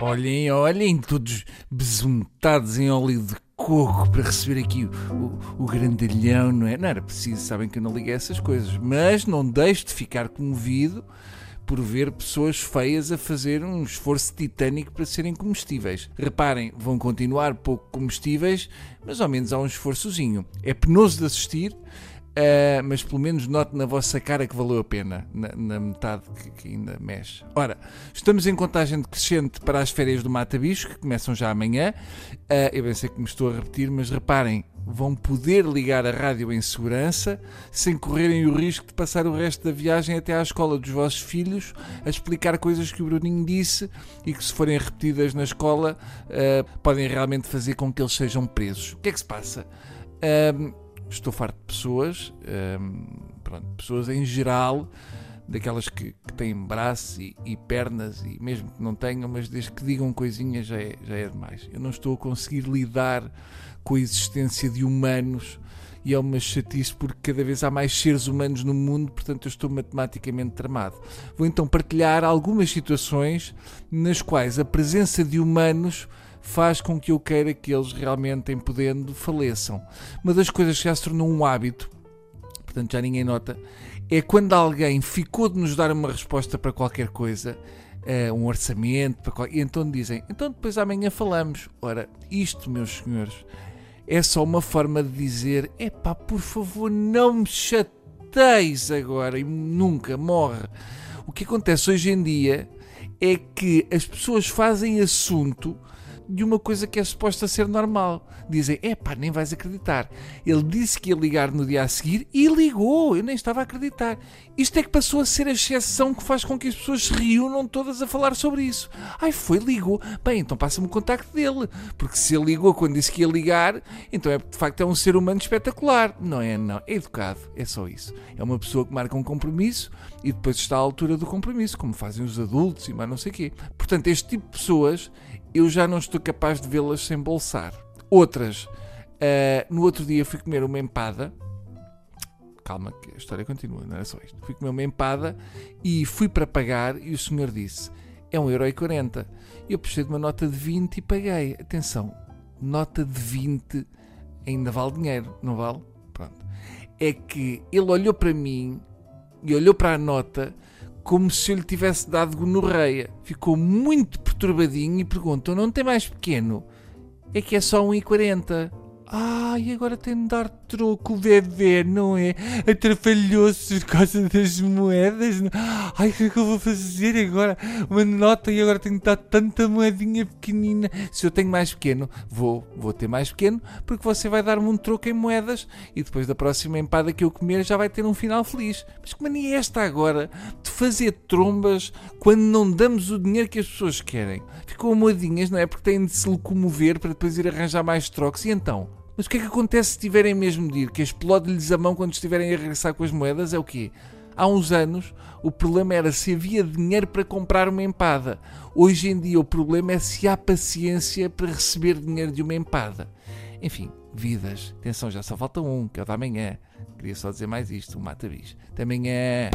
Olhem, olhem, todos besuntados em óleo de coco para receber aqui o, o, o, grandalhão, não é? Não era preciso, sabem que eu não liguei a essas coisas, mas não deixo de ficar comovido por ver pessoas feias a fazer um esforço titânico para serem comestíveis. Reparem, vão continuar pouco comestíveis, mas ao menos há um esforçozinho. É penoso de assistir, Uh, mas pelo menos note na vossa cara que valeu a pena, na, na metade que, que, ainda mexe. Ora, estamos em contagem decrescente para as férias do Mata Bicho, que começam já amanhã. Uh, eu bem sei que me estou a repetir, mas reparem, vão poder ligar a rádio em segurança, sem correrem o risco de passar o resto da viagem até à escola dos vossos filhos a explicar coisas que o Bruninho disse e que, se forem repetidas na escola, uh, podem realmente fazer com que eles sejam presos. O que é que se passa? Estou farto de pessoas, um, pronto, pessoas em geral, daquelas que, que têm braços e, e, pernas, e mesmo que não tenham, mas desde que digam coisinhas já é, já é demais. Eu não estou a conseguir lidar com a existência de humanos e é uma chatice porque cada vez há mais seres humanos no mundo, portanto eu estou matematicamente tramado. Vou então partilhar algumas situações nas quais a presença de humanos faz com que eu queira que eles realmente, em podendo, faleçam. Uma das coisas que já se tornou um hábito, portanto já ninguém nota, é quando alguém ficou de nos dar uma resposta para qualquer coisa, uh, um orçamento, qual... e então dizem, então depois amanhã falamos. Ora, isto, meus senhores, é só uma forma de dizer, epá, por favor, não me chateis agora e nunca morre. O que acontece hoje em dia é que as pessoas fazem assunto de uma coisa que é suposta ser normal. Dizem, é pá, nem vais acreditar. Ele disse que ia ligar no dia a seguir e ligou. Eu nem estava a acreditar. Isto é que passou a ser a exceção que faz com que as pessoas se reúnam todas a falar sobre isso. Ai, foi, ligou. Bem, então passa-me o contacto dele. Porque se ele ligou quando disse que ia ligar, então é de facto é um ser humano espetacular. Não é, não. É educado. É só isso. É uma pessoa que marca um compromisso e depois está à altura do compromisso, como fazem os adultos e mais não sei o quê. Portanto, este tipo de pessoas eu já não estou capaz de vê-las sem bolsar. Outras, uh, no outro dia fui comer uma empada. Calma, que a história continua, não era só isto. Fui comer uma empada e fui para pagar e o senhor disse: é 1,40€. Eu puxei de uma nota de 20 e paguei. Atenção, nota de 20 ainda vale dinheiro, não vale? Pronto. É que ele olhou para mim e olhou para a nota como se eu lhe tivesse dado gonorreia. Ficou muito perturbadinho e perguntou: não tem mais pequeno? É que é só 1,40. Ai, agora tem de dar troco o bebê, não é? Atrapalhou-se por causa das moedas. Ai, o que é que eu vou fazer agora? Uma nota e agora tenho de dar tanta moedinha pequenina. Se eu tenho mais pequeno, vou, vou ter mais pequeno, porque você vai dar-me um troco em moedas e depois da próxima empada que eu comer já vai ter um final feliz. Mas que mania é esta agora de fazer trombas quando não damos o dinheiro que as pessoas querem? Ficou moedinhas, não é? Porque têm de se locomover para depois ir arranjar mais trocos. E então? Mas o que é que acontece se tiverem mesmo de ir? Que explode-lhes a mão quando estiverem a regressar com as moedas? É o quê? Há uns anos o problema era se havia dinheiro para comprar uma empada. Hoje em dia o problema é se há paciência para receber dinheiro de uma empada. Enfim, vidas. Atenção, já só falta um, que é o da manhã. Queria só dizer mais isto, um mata-bis. Até amanhã.